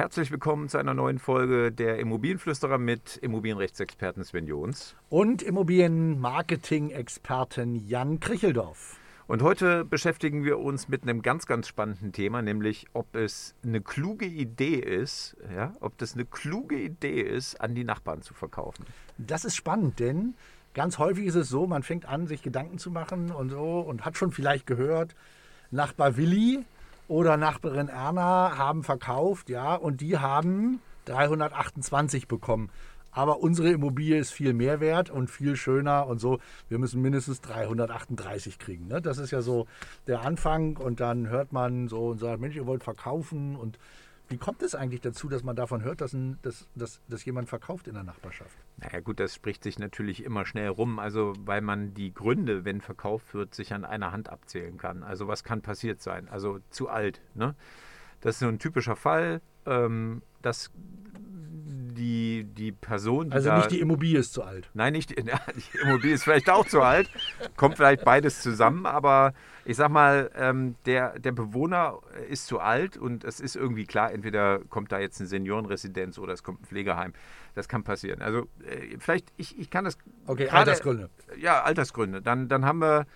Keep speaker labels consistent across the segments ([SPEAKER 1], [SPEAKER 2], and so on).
[SPEAKER 1] herzlich willkommen zu einer neuen Folge der Immobilienflüsterer mit Immobilienrechtsexperten Sven Jons.
[SPEAKER 2] Und Immobilienmarketing-Experten Jan Kricheldorf.
[SPEAKER 1] Und heute beschäftigen wir uns mit einem ganz, ganz spannenden Thema, nämlich ob es eine kluge Idee ist, ja, ob das eine kluge Idee ist, an die Nachbarn zu verkaufen.
[SPEAKER 2] Das ist spannend, denn ganz häufig ist es so, man fängt an, sich Gedanken zu machen und so und hat schon vielleicht gehört, Nachbar Willi oder Nachbarin Erna haben verkauft, ja, und die haben 328 bekommen. Aber unsere Immobilie ist viel mehr wert und viel schöner und so. Wir müssen mindestens 338 kriegen. Ne? Das ist ja so der Anfang und dann hört man so und sagt, Mensch, ihr wollt verkaufen und wie kommt es eigentlich dazu, dass man davon hört, dass, ein, dass, dass, dass jemand verkauft in der Nachbarschaft?
[SPEAKER 1] Naja gut, das spricht sich natürlich immer schnell rum, also weil man die Gründe, wenn verkauft wird, sich an einer Hand abzählen kann. Also was kann passiert sein? Also zu alt. Ne? Das ist so ein typischer Fall, ähm, dass die, die Person.
[SPEAKER 2] Die also nicht die Immobilie ist zu alt.
[SPEAKER 1] Nein, nicht ja, die Immobilie ist vielleicht auch zu alt. Kommt vielleicht beides zusammen, aber ich sag mal, ähm, der, der Bewohner ist zu alt und es ist irgendwie klar, entweder kommt da jetzt eine Seniorenresidenz oder es kommt ein Pflegeheim. Das kann passieren. Also äh, vielleicht, ich, ich kann das.
[SPEAKER 2] Okay, Altersgründe.
[SPEAKER 1] Ja, Altersgründe. Dann, dann haben wir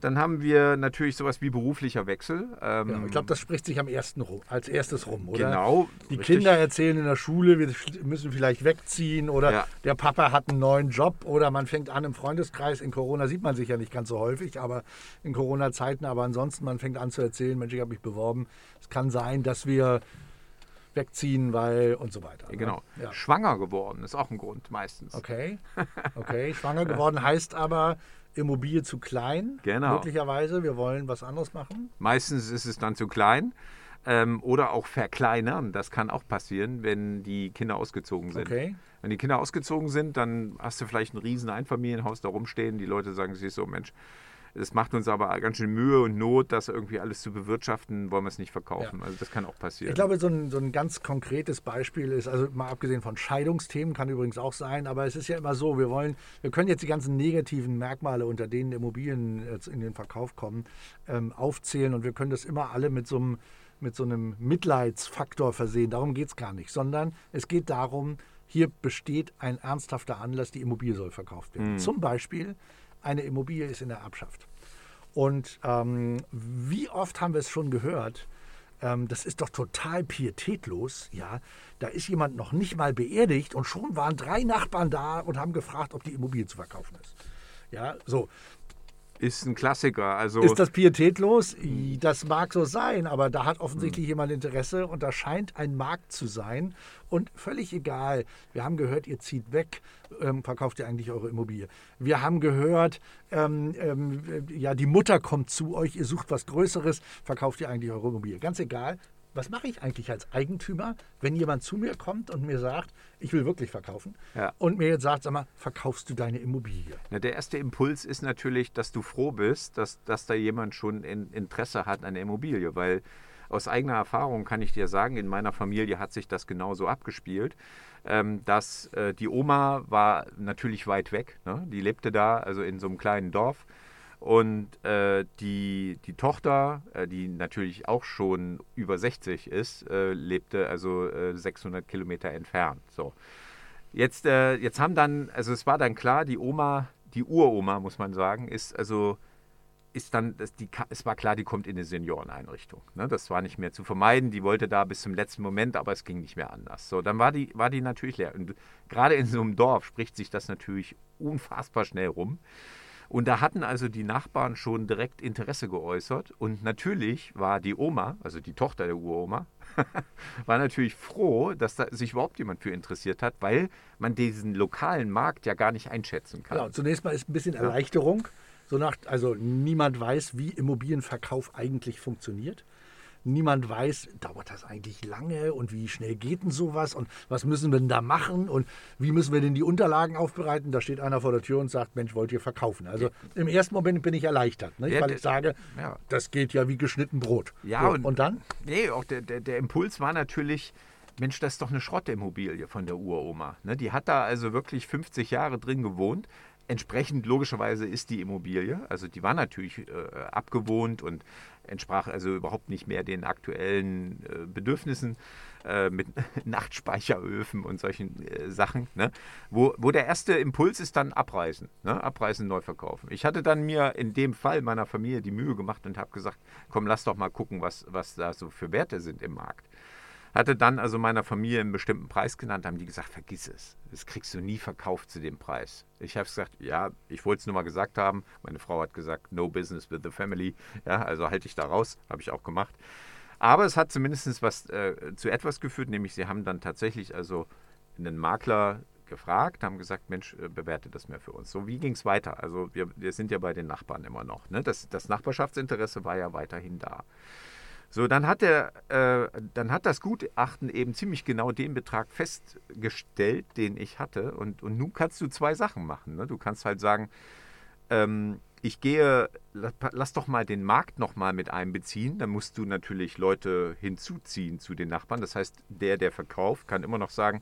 [SPEAKER 1] dann haben wir natürlich sowas wie beruflicher Wechsel.
[SPEAKER 2] Ähm, genau, ich glaube, das spricht sich am ersten rum, als erstes rum, oder?
[SPEAKER 1] Genau.
[SPEAKER 2] Die richtig. Kinder erzählen in der Schule, wir müssen vielleicht wegziehen oder ja. der Papa hat einen neuen Job oder man fängt an im Freundeskreis. In Corona sieht man sich ja nicht ganz so häufig, aber in Corona-Zeiten. Aber ansonsten, man fängt an zu erzählen, Mensch, ich habe mich beworben. Es kann sein, dass wir wegziehen, weil und so weiter.
[SPEAKER 1] Ne? Genau. Ja. Schwanger geworden ist auch ein Grund meistens.
[SPEAKER 2] Okay. Okay. Schwanger geworden heißt aber, Immobilie zu klein,
[SPEAKER 1] genau.
[SPEAKER 2] möglicherweise. Wir wollen was anderes machen.
[SPEAKER 1] Meistens ist es dann zu klein. Ähm, oder auch verkleinern. Das kann auch passieren, wenn die Kinder ausgezogen sind.
[SPEAKER 2] Okay.
[SPEAKER 1] Wenn die Kinder ausgezogen sind, dann hast du vielleicht ein riesen Einfamilienhaus da rumstehen. Die Leute sagen sich so, Mensch, es macht uns aber ganz schön Mühe und Not, das irgendwie alles zu bewirtschaften, wollen wir es nicht verkaufen. Ja. Also das kann auch passieren.
[SPEAKER 2] Ich glaube, so ein, so ein ganz konkretes Beispiel ist, also mal abgesehen von Scheidungsthemen, kann übrigens auch sein, aber es ist ja immer so, wir wollen, wir können jetzt die ganzen negativen Merkmale, unter denen Immobilien in den Verkauf kommen, ähm, aufzählen und wir können das immer alle mit so einem mit so einem Mitleidsfaktor versehen. Darum geht es gar nicht, sondern es geht darum, hier besteht ein ernsthafter Anlass, die Immobilie soll verkauft werden. Mhm. Zum Beispiel eine Immobilie ist in der Erbschaft. Und ähm, wie oft haben wir es schon gehört, ähm, das ist doch total pietätlos, ja. Da ist jemand noch nicht mal beerdigt und schon waren drei Nachbarn da und haben gefragt, ob die Immobilie zu verkaufen ist. Ja, so
[SPEAKER 1] ist ein Klassiker. Also
[SPEAKER 2] ist das pietätlos? Das mag so sein, aber da hat offensichtlich hm. jemand Interesse und da scheint ein Markt zu sein. Und völlig egal, wir haben gehört, ihr zieht weg, ähm, verkauft ihr eigentlich eure Immobilie. Wir haben gehört, ähm, ähm, ja, die Mutter kommt zu euch, ihr sucht was Größeres, verkauft ihr eigentlich eure Immobilie. Ganz egal, was mache ich eigentlich als Eigentümer, wenn jemand zu mir kommt und mir sagt, ich will wirklich verkaufen ja. und mir jetzt sagt, sag mal, verkaufst du deine Immobilie?
[SPEAKER 1] Na, der erste Impuls ist natürlich, dass du froh bist, dass, dass da jemand schon in, Interesse hat an der Immobilie, weil aus eigener Erfahrung kann ich dir sagen, in meiner Familie hat sich das genauso abgespielt. Ähm, dass äh, die Oma war natürlich weit weg, ne? die lebte da, also in so einem kleinen Dorf und äh, die, die Tochter, äh, die natürlich auch schon über 60 ist, äh, lebte also 600 äh, Kilometer entfernt. So. Jetzt, äh, jetzt haben dann, also es war dann klar, die Oma, die Uroma, muss man sagen, ist also ist dann, die, es war klar, die kommt in eine Senioreneinrichtung. Ne? Das war nicht mehr zu vermeiden. Die wollte da bis zum letzten Moment, aber es ging nicht mehr anders. So, dann war die, war die natürlich leer. Und gerade in so einem Dorf spricht sich das natürlich unfassbar schnell rum. Und da hatten also die Nachbarn schon direkt Interesse geäußert. Und natürlich war die Oma, also die Tochter der Uroma, war natürlich froh, dass da sich überhaupt jemand für interessiert hat, weil man diesen lokalen Markt ja gar nicht einschätzen kann.
[SPEAKER 2] Genau, zunächst mal ist ein bisschen Erleichterung. So nach, also niemand weiß, wie Immobilienverkauf eigentlich funktioniert. Niemand weiß, dauert das eigentlich lange und wie schnell geht denn sowas und was müssen wir denn da machen und wie müssen wir denn die Unterlagen aufbereiten? Da steht einer vor der Tür und sagt, Mensch, wollt ihr verkaufen? Also im ersten Moment bin ich erleichtert, ja, weil ich sage, ja. das geht ja wie geschnitten Brot.
[SPEAKER 1] Ja, so, und, und dann? Nee, auch der, der, der Impuls war natürlich, Mensch, das ist doch eine Schrottimmobilie von der Uroma. Ne? Die hat da also wirklich 50 Jahre drin gewohnt. Entsprechend logischerweise ist die Immobilie, also die war natürlich äh, abgewohnt und entsprach also überhaupt nicht mehr den aktuellen äh, Bedürfnissen äh, mit Nachtspeicheröfen und solchen äh, Sachen, ne? wo, wo der erste Impuls ist dann abreißen, ne? abreißen, neu verkaufen. Ich hatte dann mir in dem Fall meiner Familie die Mühe gemacht und habe gesagt, komm, lass doch mal gucken, was, was da so für Werte sind im Markt. Hatte dann also meiner Familie einen bestimmten Preis genannt, haben die gesagt, vergiss es. Das kriegst du nie verkauft zu dem Preis. Ich habe gesagt, ja, ich wollte es nur mal gesagt haben. Meine Frau hat gesagt, no business with the family. Ja, also halte ich da raus, habe ich auch gemacht. Aber es hat zumindest was äh, zu etwas geführt, nämlich sie haben dann tatsächlich also einen Makler gefragt, haben gesagt, Mensch, äh, bewerte das mehr für uns. So, wie ging es weiter? Also wir, wir, sind ja bei den Nachbarn immer noch. Ne? Das, das Nachbarschaftsinteresse war ja weiterhin da. So, dann hat, der, äh, dann hat das Gutachten eben ziemlich genau den Betrag festgestellt, den ich hatte. Und, und nun kannst du zwei Sachen machen. Ne? Du kannst halt sagen, ähm, ich gehe, lass doch mal den Markt nochmal mit einbeziehen. Dann musst du natürlich Leute hinzuziehen zu den Nachbarn. Das heißt, der, der verkauft, kann immer noch sagen,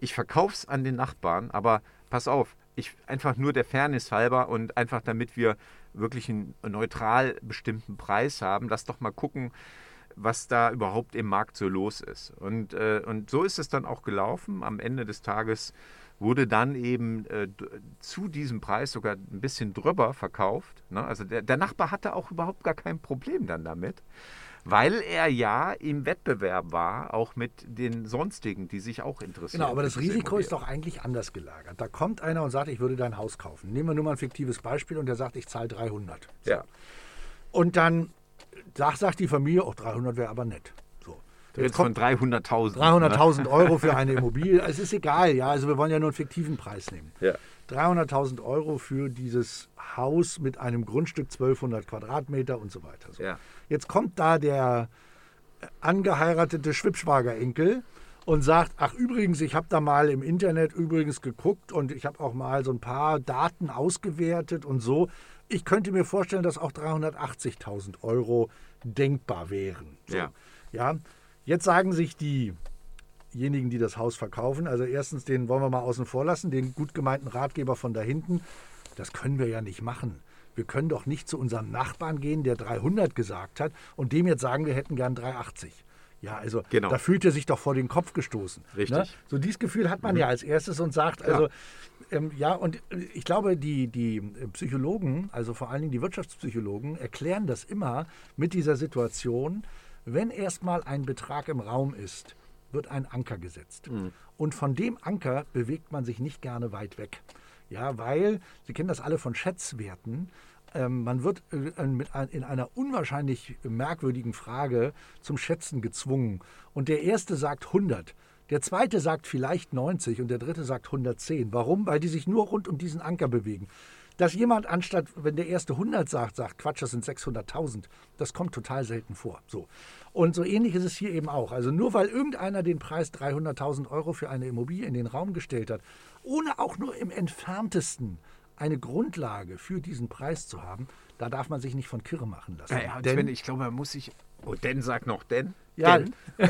[SPEAKER 1] ich verkaufe es an den Nachbarn, aber pass auf, ich einfach nur der Fairness halber und einfach damit wir wirklich einen neutral bestimmten Preis haben, lass doch mal gucken, was da überhaupt im Markt so los ist. Und, äh, und so ist es dann auch gelaufen. Am Ende des Tages wurde dann eben äh, zu diesem Preis sogar ein bisschen drüber verkauft. Ne? Also der, der Nachbar hatte auch überhaupt gar kein Problem dann damit weil er ja im Wettbewerb war, auch mit den sonstigen, die sich auch interessieren.
[SPEAKER 2] Genau, aber das Risiko ist doch eigentlich anders gelagert. Da kommt einer und sagt, ich würde dein Haus kaufen. Nehmen wir nur mal ein fiktives Beispiel und der sagt, ich zahle 300.
[SPEAKER 1] So. Ja.
[SPEAKER 2] Und dann sagt, die Familie, auch oh, 300 wäre aber nett.
[SPEAKER 1] So. Jetzt von 300.000.
[SPEAKER 2] 300.000 ne? Euro für eine Immobilie. es ist egal, ja. Also wir wollen ja nur einen fiktiven Preis nehmen.
[SPEAKER 1] Ja.
[SPEAKER 2] 300.000 Euro für dieses Haus mit einem Grundstück 1200 Quadratmeter und so weiter. So.
[SPEAKER 1] Ja.
[SPEAKER 2] Jetzt kommt da der angeheiratete Schwibschwagerenkel und sagt, ach übrigens, ich habe da mal im Internet übrigens geguckt und ich habe auch mal so ein paar Daten ausgewertet und so. Ich könnte mir vorstellen, dass auch 380.000 Euro denkbar wären.
[SPEAKER 1] So. Ja.
[SPEAKER 2] ja. Jetzt sagen sich diejenigen, die das Haus verkaufen, also erstens, den wollen wir mal außen vor lassen, den gut gemeinten Ratgeber von da hinten, das können wir ja nicht machen. Wir können doch nicht zu unserem Nachbarn gehen, der 300 gesagt hat, und dem jetzt sagen, wir hätten gern 380. Ja, also
[SPEAKER 1] genau.
[SPEAKER 2] da fühlt er sich doch vor den Kopf gestoßen.
[SPEAKER 1] Richtig. Ne?
[SPEAKER 2] So dieses Gefühl hat man mhm. ja als erstes und sagt, also ja, ähm, ja und ich glaube, die, die Psychologen, also vor allen Dingen die Wirtschaftspsychologen, erklären das immer mit dieser Situation, wenn erstmal ein Betrag im Raum ist, wird ein Anker gesetzt. Mhm. Und von dem Anker bewegt man sich nicht gerne weit weg. Ja, weil, Sie kennen das alle von Schätzwerten, ähm, man wird äh, mit ein, in einer unwahrscheinlich merkwürdigen Frage zum Schätzen gezwungen. Und der erste sagt 100. Der zweite sagt vielleicht 90 und der dritte sagt 110. Warum? Weil die sich nur rund um diesen Anker bewegen. Dass jemand anstatt, wenn der erste 100 sagt, sagt, Quatsch, das sind 600.000, das kommt total selten vor. So. Und so ähnlich ist es hier eben auch. Also nur weil irgendeiner den Preis 300.000 Euro für eine Immobilie in den Raum gestellt hat, ohne auch nur im entferntesten eine Grundlage für diesen Preis zu haben, da darf man sich nicht von Kirre machen lassen.
[SPEAKER 1] Ja, ja denn, Sven, ich glaube, man muss sich. Oh, denn sag noch denn.
[SPEAKER 2] Ja. Denn,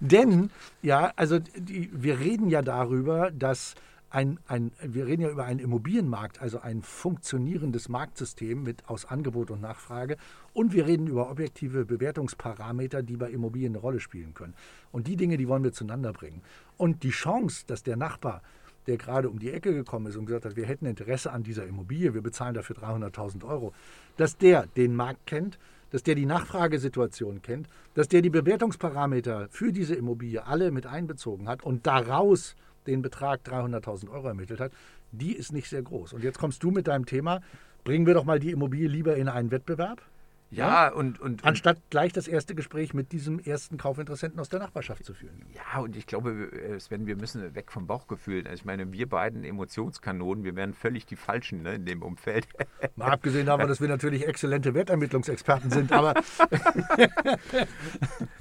[SPEAKER 2] denn ja, also die, wir reden ja darüber, dass ein, ein, wir reden ja über einen Immobilienmarkt, also ein funktionierendes Marktsystem mit aus Angebot und Nachfrage. Und wir reden über objektive Bewertungsparameter, die bei Immobilien eine Rolle spielen können. Und die Dinge, die wollen wir zueinander bringen. Und die Chance, dass der Nachbar, der gerade um die Ecke gekommen ist und gesagt hat, wir hätten Interesse an dieser Immobilie, wir bezahlen dafür 300.000 Euro, dass der den Markt kennt, dass der die Nachfragesituation kennt, dass der die Bewertungsparameter für diese Immobilie alle mit einbezogen hat und daraus den Betrag 300.000 Euro ermittelt hat, die ist nicht sehr groß. Und jetzt kommst du mit deinem Thema, bringen wir doch mal die Immobilie lieber in einen Wettbewerb.
[SPEAKER 1] Ja, und, und,
[SPEAKER 2] Anstatt gleich das erste Gespräch mit diesem ersten Kaufinteressenten aus der Nachbarschaft zu führen.
[SPEAKER 1] Ja, und ich glaube, äh, Sven, wir müssen weg vom Bauchgefühl. Also ich meine, wir beiden Emotionskanonen, wir wären völlig die Falschen ne, in dem Umfeld.
[SPEAKER 2] Mal abgesehen davon, dass wir natürlich exzellente Wertermittlungsexperten sind, aber.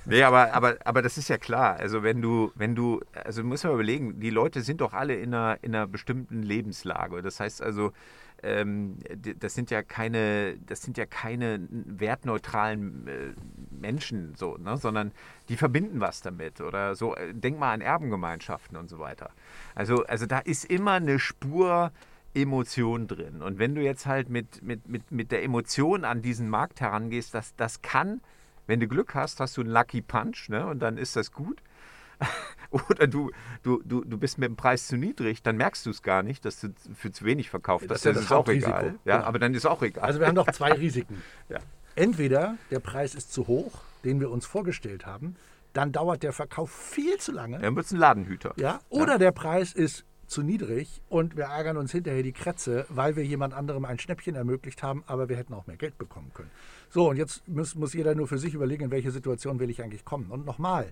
[SPEAKER 1] nee, aber, aber, aber das ist ja klar. Also wenn du, wenn du, also du musst mal überlegen, die Leute sind doch alle in einer, in einer bestimmten Lebenslage. Das heißt also, ähm, das sind ja keine, das sind ja keine wertneutralen äh, Menschen, so, ne? sondern die verbinden was damit. Oder so, äh, denk mal an Erbengemeinschaften und so weiter. Also, also da ist immer eine Spur Emotion drin. Und wenn du jetzt halt mit, mit, mit, mit der Emotion an diesen Markt herangehst, das, das kann, wenn du Glück hast, hast du einen Lucky Punch ne? und dann ist das gut. Oder du, du, du, du bist mit dem Preis zu niedrig, dann merkst du es gar nicht, dass du für zu wenig verkauft
[SPEAKER 2] Das
[SPEAKER 1] hast.
[SPEAKER 2] ist ja
[SPEAKER 1] Das
[SPEAKER 2] das
[SPEAKER 1] ist auch egal. Ja,
[SPEAKER 2] Genau.
[SPEAKER 1] aber dann ist auch egal.
[SPEAKER 2] Also wir haben doch zwei Risiken.
[SPEAKER 1] Ja.
[SPEAKER 2] Entweder der Preis ist zu hoch, den wir uns vorgestellt haben, dann dauert der Verkauf viel zu lange.
[SPEAKER 1] dann wird es ein Ladenhüter.
[SPEAKER 2] Ja, oder der Preis ist zu niedrig und wir ärgern uns hinterher die Krätze, weil wir jemand anderem ein Schnäppchen ermöglicht haben, aber wir hätten auch mehr Geld bekommen können. So, und jetzt muss, muss jeder nur für sich überlegen, in welche Situation will ich eigentlich kommen. Und nochmal,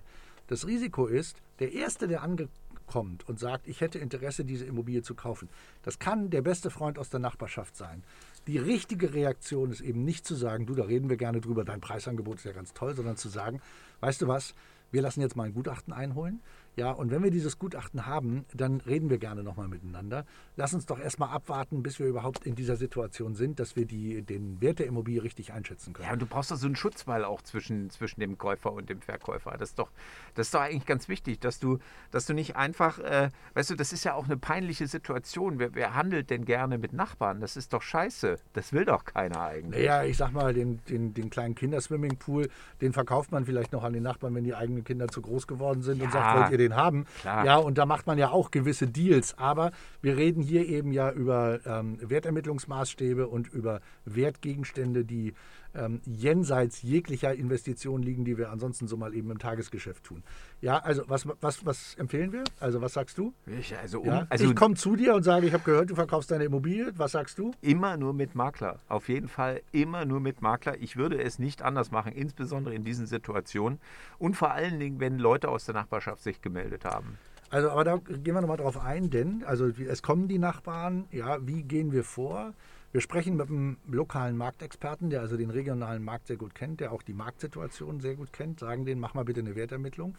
[SPEAKER 2] das Risiko ist, der Erste, der ankommt und sagt, ich hätte Interesse, diese Immobilie zu kaufen, das kann der beste Freund aus der Nachbarschaft sein. Die richtige Reaktion ist eben nicht zu sagen, du, da reden wir gerne drüber, dein Preisangebot ist ja ganz toll, sondern zu sagen, weißt du was, wir lassen jetzt mal ein Gutachten einholen. Ja, und wenn wir dieses Gutachten haben, dann reden wir gerne nochmal miteinander. Lass uns doch erstmal abwarten, bis wir überhaupt in dieser Situation sind, dass wir die, den Wert der Immobilie richtig einschätzen können.
[SPEAKER 1] Ja, und du brauchst doch so einen Schutzwall auch zwischen, zwischen dem Käufer und dem Verkäufer. Das ist doch, das ist doch eigentlich ganz wichtig, dass du, dass du nicht einfach, äh, weißt du, das ist ja auch eine peinliche Situation. Wer, wer handelt denn gerne mit Nachbarn? Das ist doch scheiße. Das will doch keiner eigentlich.
[SPEAKER 2] Naja, ich sag mal, den, den, den kleinen Kinderswimmingpool, den verkauft man vielleicht noch an den Nachbarn, wenn die eigenen Kinder zu groß geworden sind und
[SPEAKER 1] Ja,
[SPEAKER 2] sagt, wollt ihr den haben?
[SPEAKER 1] klar.
[SPEAKER 2] Ja, und da macht man ja auch gewisse Deals. Aber wir reden hier eben ja über ähm, Wertermittlungsmaßstäbe und über Wertgegenstände, die ähm, jenseits jeglicher Investitionen liegen, die wir ansonsten so mal eben im Tagesgeschäft tun. Ja, also was, was, was empfehlen wir? Also was sagst du?
[SPEAKER 1] Ich, also um,
[SPEAKER 2] Ja?
[SPEAKER 1] also
[SPEAKER 2] ich komme zu dir und sage, ich habe gehört, du verkaufst deine Immobilie. Was sagst du?
[SPEAKER 1] immer nur mit Makler. Auf jeden Fall immer nur mit Makler. Ich würde es nicht anders machen, insbesondere in diesen Situationen. Und vor allen Dingen, wenn Leute aus der Nachbarschaft sich gemeldet haben.
[SPEAKER 2] Also, aber da gehen wir nochmal drauf ein, denn also es kommen die Nachbarn, ja, wie gehen wir vor? Wir sprechen mit einem lokalen Marktexperten, der also den regionalen Markt sehr gut kennt, der auch die Marktsituation sehr gut kennt, sagen denen, mach mal bitte eine Wertermittlung.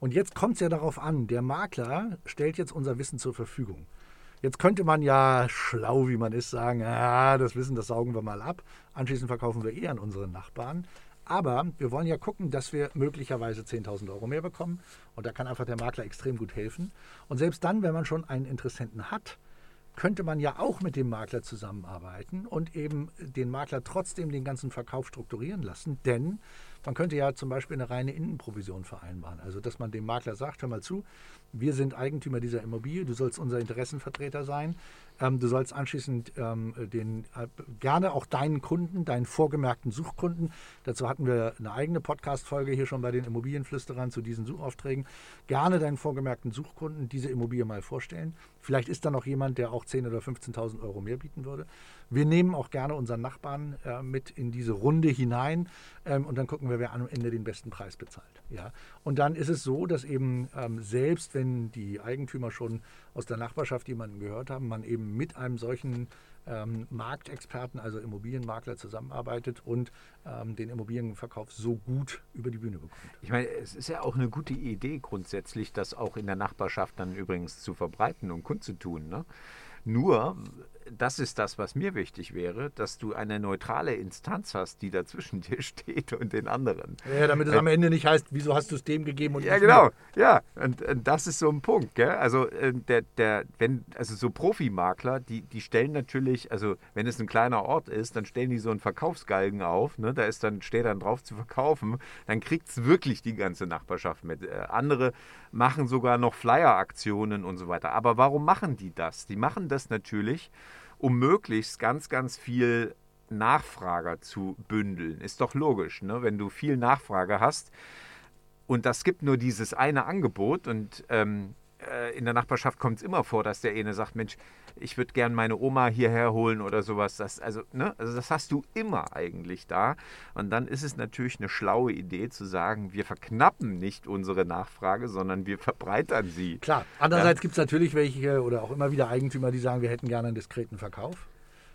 [SPEAKER 2] Und jetzt kommt es ja darauf an, der Makler stellt jetzt unser Wissen zur Verfügung. Jetzt könnte man ja schlau, wie man ist, sagen, ja, das Wissen, das saugen wir mal ab. Anschließend verkaufen wir eh an unsere Nachbarn. Aber wir wollen ja gucken, dass wir möglicherweise 10.000 Euro mehr bekommen. Und da kann einfach der Makler extrem gut helfen. Und selbst dann, wenn man schon einen Interessenten hat, könnte man ja auch mit dem Makler zusammenarbeiten und eben den Makler trotzdem den ganzen Verkauf strukturieren lassen. Denn man könnte ja zum Beispiel eine reine Innenprovision vereinbaren. Also dass man dem Makler sagt, hör mal zu, wir sind Eigentümer dieser Immobilie, du sollst unser Interessenvertreter sein. Ähm, du sollst anschließend ähm, den, äh, gerne auch deinen Kunden, deinen vorgemerkten Suchkunden, dazu hatten wir eine eigene Podcast-Folge hier schon bei den Immobilienflüsterern zu diesen Suchaufträgen, gerne deinen vorgemerkten Suchkunden diese Immobilie mal vorstellen. Vielleicht ist da noch jemand, der auch 10.000 oder 15.000 Euro mehr bieten würde. Wir nehmen auch gerne unseren Nachbarn äh, mit in diese Runde hinein ähm, und dann gucken wir, wer am Ende den besten Preis bezahlt. Ja? Und dann ist es so, dass eben ähm, selbst wenn die Eigentümer schon aus der Nachbarschaft jemanden gehört haben, man eben mit einem solchen ähm, Marktexperten, also Immobilienmakler zusammenarbeitet und ähm, den Immobilienverkauf so gut über die Bühne bekommt.
[SPEAKER 1] Ich meine, es ist ja auch eine gute Idee grundsätzlich, das auch in der Nachbarschaft dann übrigens zu verbreiten und kundzutun. Ne? Nur, das ist das, was mir wichtig wäre, dass du eine neutrale Instanz hast, die dazwischen dir steht und den anderen.
[SPEAKER 2] Ja, damit es am Ende nicht heißt, wieso hast du es dem gegeben und
[SPEAKER 1] Ja,
[SPEAKER 2] nicht
[SPEAKER 1] genau.
[SPEAKER 2] mir?
[SPEAKER 1] Ja, und, und das ist so ein Punkt. Gell? Also, äh, der, der, wenn, also so Profimakler, die, die stellen natürlich, also wenn es ein kleiner Ort ist, dann stellen die so einen Verkaufsgalgen auf. Ne? Da ist dann, steht dann drauf zu verkaufen. Dann kriegt es wirklich die ganze Nachbarschaft mit. Äh, andere machen sogar noch Flyer-Aktionen und so weiter. Aber warum machen die das? Die machen das natürlich, um möglichst ganz, ganz viel Nachfrager zu bündeln. Ist doch logisch, ne? wenn du viel Nachfrage hast, und das gibt nur dieses eine Angebot und ähm, äh, in der Nachbarschaft kommt es immer vor, dass der eine sagt, Mensch, ich würde gern meine Oma hierher holen oder sowas. Das, also, ne? also das hast du immer eigentlich da. Und dann ist es natürlich eine schlaue Idee zu sagen, wir verknappen nicht unsere Nachfrage, sondern wir verbreitern sie.
[SPEAKER 2] Klar, andererseits gibt es natürlich welche oder auch immer wieder Eigentümer, die sagen, wir hätten gerne einen diskreten Verkauf.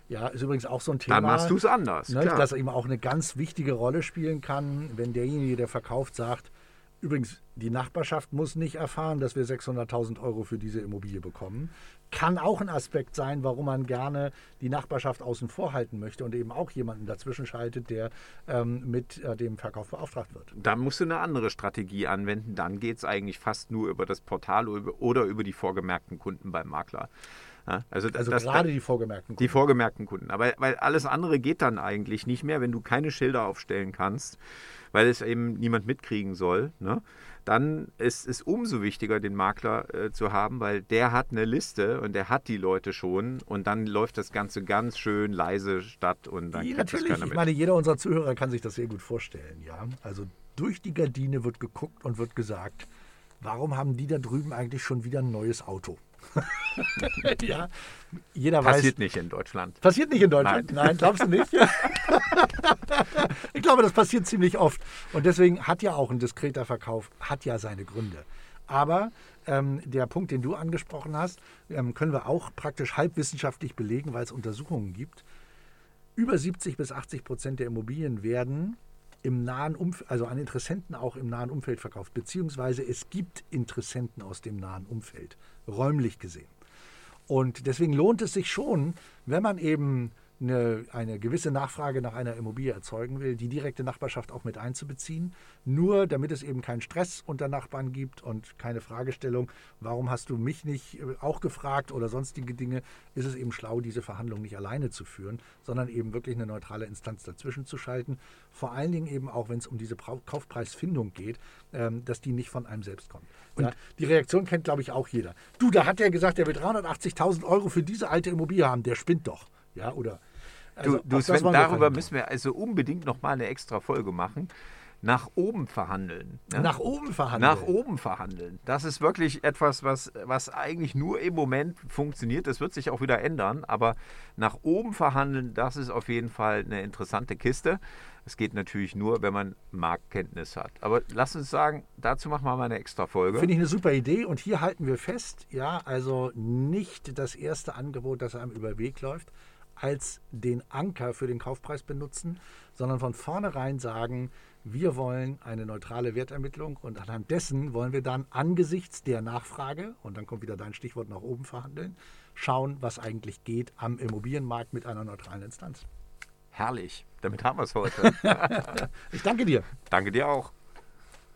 [SPEAKER 2] Ja, ist übrigens auch so ein Thema.
[SPEAKER 1] Dann machst du es anders.
[SPEAKER 2] ne, dass eben auch eine ganz wichtige Rolle spielen kann, wenn derjenige, der verkauft, sagt, übrigens, die Nachbarschaft muss nicht erfahren, dass wir 600.000 Euro für diese Immobilie bekommen. Kann auch ein Aspekt sein, warum man gerne die Nachbarschaft außen vor halten möchte und eben auch jemanden dazwischen schaltet, der ähm, mit äh, dem Verkauf beauftragt wird.
[SPEAKER 1] Da musst du eine andere Strategie anwenden. Dann geht es eigentlich fast nur über das Portal oder über- die vorgemerkten Kunden beim Makler. Ja, also
[SPEAKER 2] Also
[SPEAKER 1] das,
[SPEAKER 2] gerade die vorgemerkten
[SPEAKER 1] die vorgemerkten Kunden. Aber weil alles andere geht dann eigentlich nicht mehr, wenn du keine Schilder aufstellen kannst, weil es eben niemand mitkriegen soll. Ne? Dann ist es umso wichtiger, den Makler äh, zu haben, weil der hat eine Liste und der hat die Leute schon und dann läuft das Ganze ganz schön leise statt und dann es
[SPEAKER 2] natürlich, ich meine, jeder unserer Zuhörer kann sich das sehr gut vorstellen, ja. Also durch die Gardine wird geguckt und wird gesagt, warum haben die da drüben eigentlich schon wieder ein neues Auto? ja, jeder
[SPEAKER 1] Passiert
[SPEAKER 2] weiß.
[SPEAKER 1] nicht in Deutschland.
[SPEAKER 2] Passiert nicht in Deutschland? Nein, glaubst du nicht? ich glaube, das passiert ziemlich oft. Und deswegen hat ja auch ein diskreter Verkauf, hat ja seine Gründe. Aber ähm, der Punkt, den du angesprochen hast, ähm, können wir auch praktisch halbwissenschaftlich belegen, weil es Untersuchungen gibt. Über 70 bis 80 Prozent der Immobilien werden im nahen Umfeld, also an Interessenten auch im nahen Umfeld verkauft, beziehungsweise es gibt Interessenten aus dem nahen Umfeld, räumlich gesehen. Und deswegen lohnt es sich schon, wenn man eben eine, eine gewisse Nachfrage nach einer Immobilie erzeugen will, die direkte Nachbarschaft auch mit einzubeziehen. Nur damit es eben keinen Stress unter Nachbarn gibt und keine Fragestellung, warum hast du mich nicht äh, auch gefragt oder sonstige Dinge, ist es eben schlau, diese Verhandlung nicht alleine zu führen, sondern eben wirklich eine neutrale Instanz dazwischen zu schalten. Vor allen Dingen eben auch, wenn es um diese Kaufpreisfindung geht, ähm, dass die nicht von einem selbst kommt. Ja, die Reaktion kennt, glaube ich, auch jeder. Du, da hat er gesagt, er will 380.000 Euro für diese alte Immobilie haben. Der spinnt doch. Ja, oder? Also,
[SPEAKER 1] du, du Sven, darüber müssen wir also unbedingt nochmal eine extra Folge machen. Nach oben verhandeln. ne?
[SPEAKER 2] Nach oben verhandeln.
[SPEAKER 1] Nach oben verhandeln. Das ist wirklich etwas, was, was eigentlich nur im Moment funktioniert. Das wird sich auch wieder ändern. Aber nach oben verhandeln, das ist auf jeden Fall eine interessante Kiste. Es geht natürlich nur, wenn man Marktkenntnis hat. Aber lass uns sagen, dazu machen wir mal eine extra Folge.
[SPEAKER 2] Finde ich eine super Idee und hier halten wir fest, ja, also nicht das erste Angebot, das einem über den Weg läuft, als den Anker für den Kaufpreis benutzen, sondern von vornherein sagen, wir wollen eine neutrale Wertermittlung und anhand dessen wollen wir dann angesichts der Nachfrage, und dann kommt wieder dein Stichwort nach oben verhandeln, schauen, was eigentlich geht am Immobilienmarkt mit einer neutralen Instanz.
[SPEAKER 1] Herrlich. Damit haben wir es heute.
[SPEAKER 2] Ich danke dir.
[SPEAKER 1] Danke dir auch.